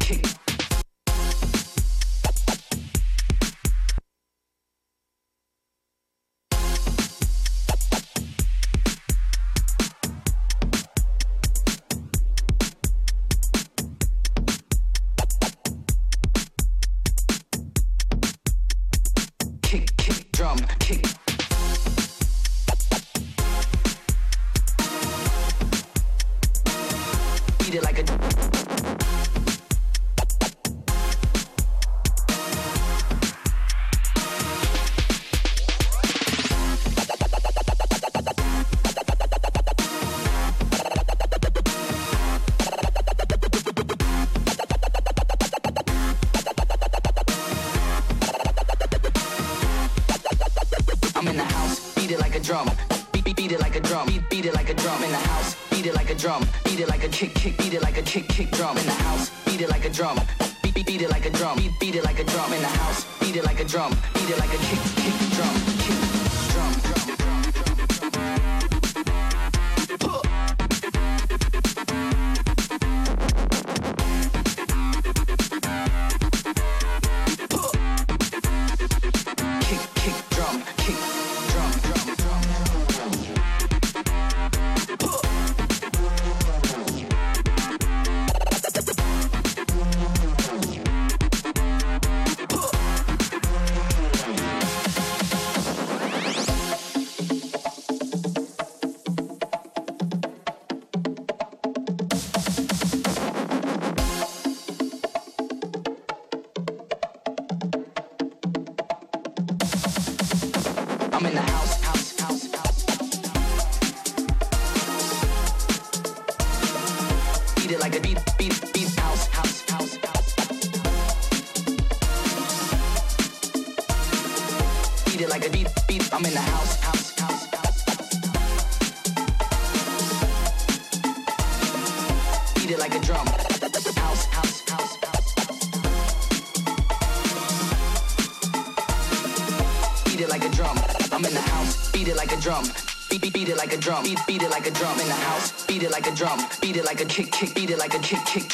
kick drum in the house. Beat it like a drum, beat it like a kick, kick drum, kick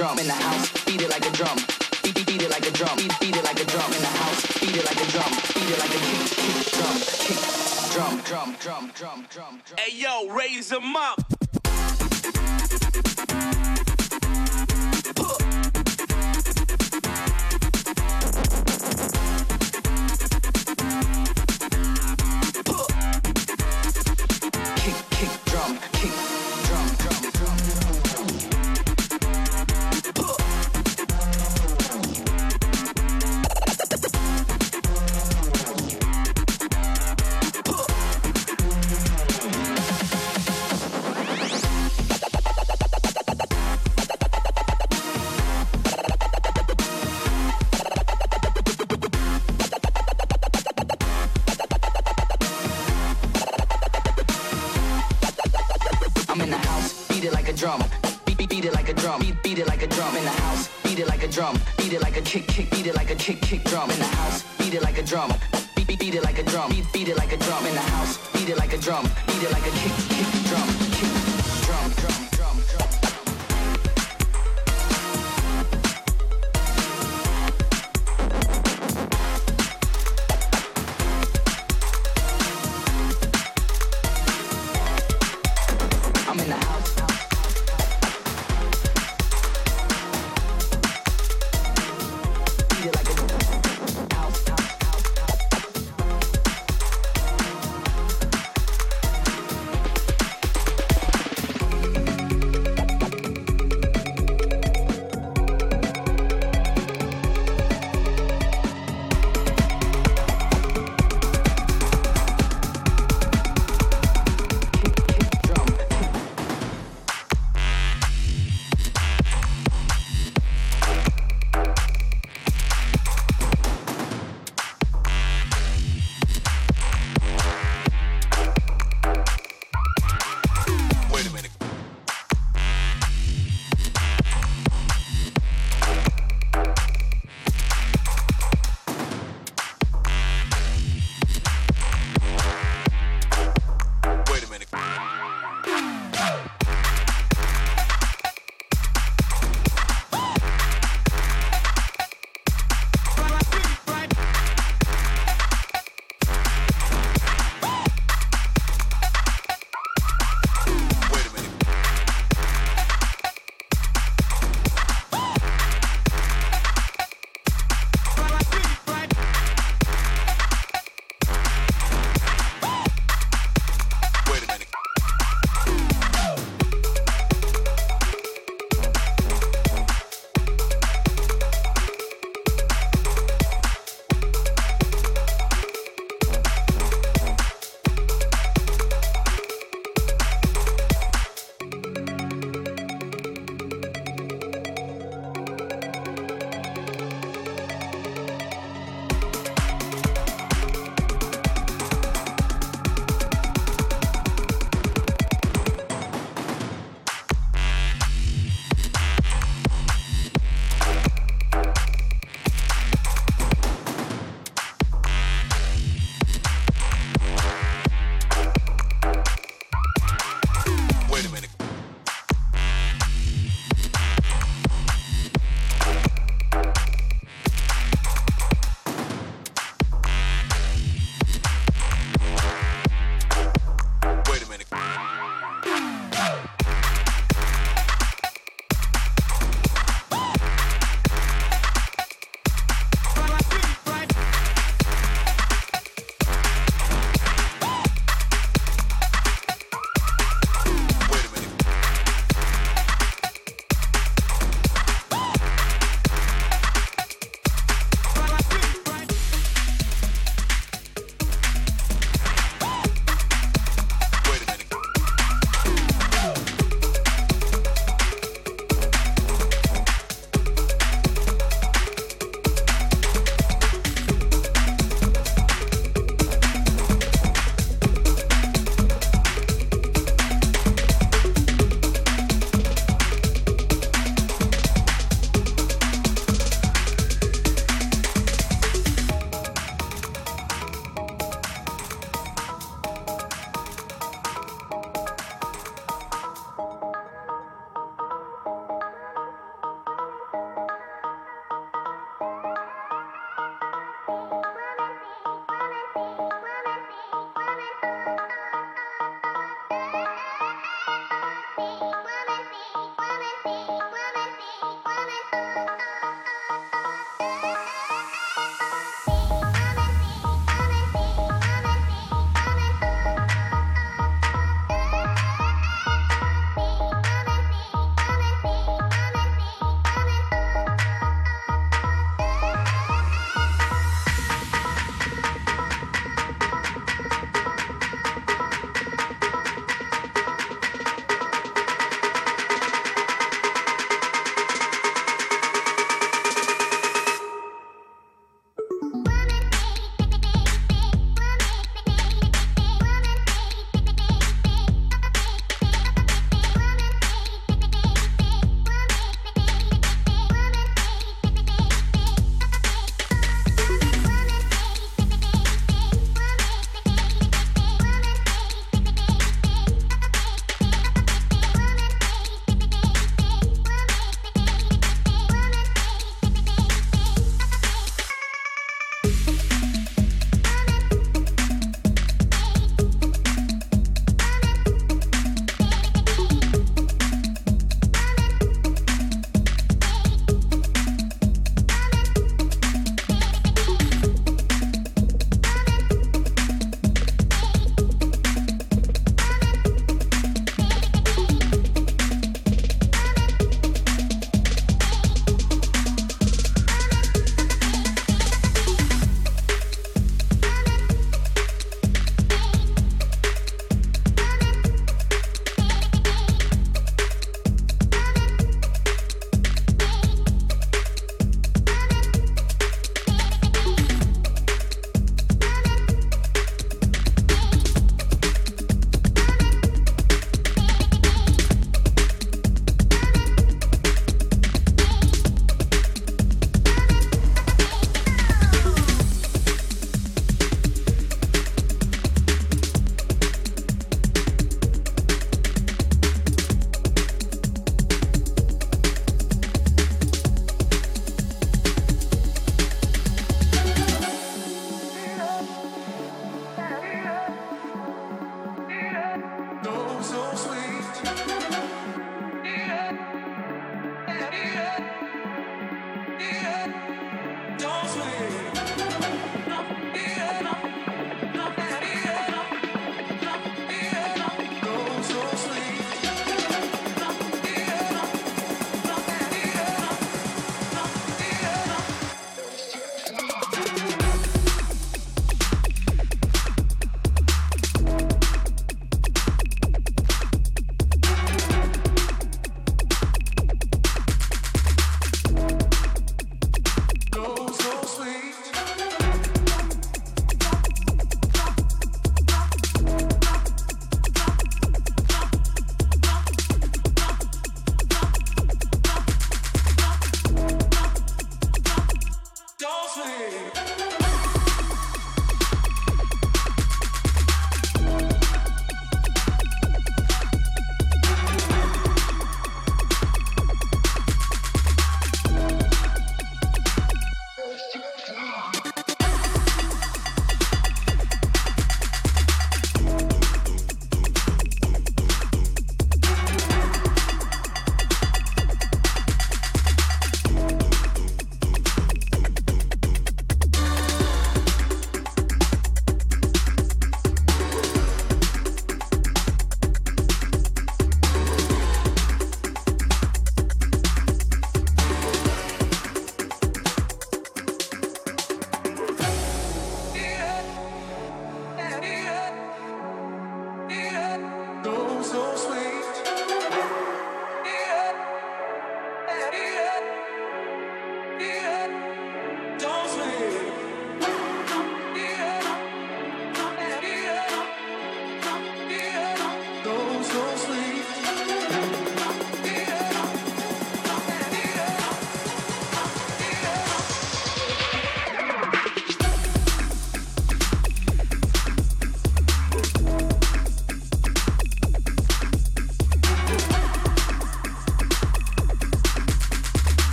drum in the house, beat it like a drum. Beat, beat, beat it like a drum. Beat, beat it like a drum in the house, beat it like a drum. Beat it like a kick, kick, drum, kick, drum, drum, drum, drum, drum. Hey yo, raise them up.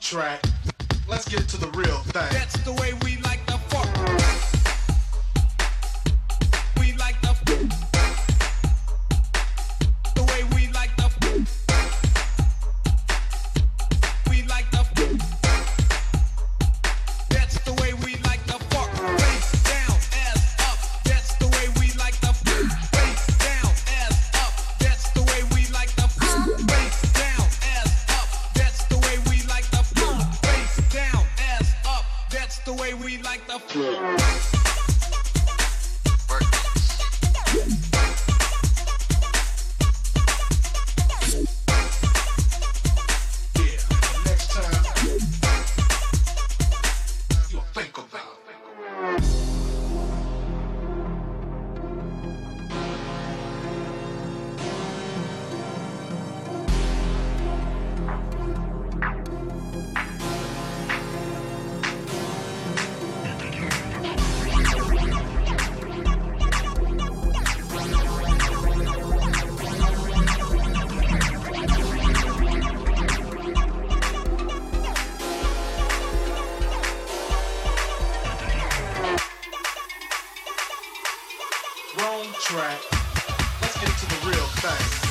track. Let's get to the real thing. That's the way we track. Let's get to the real thing.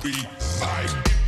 Flow, Joe.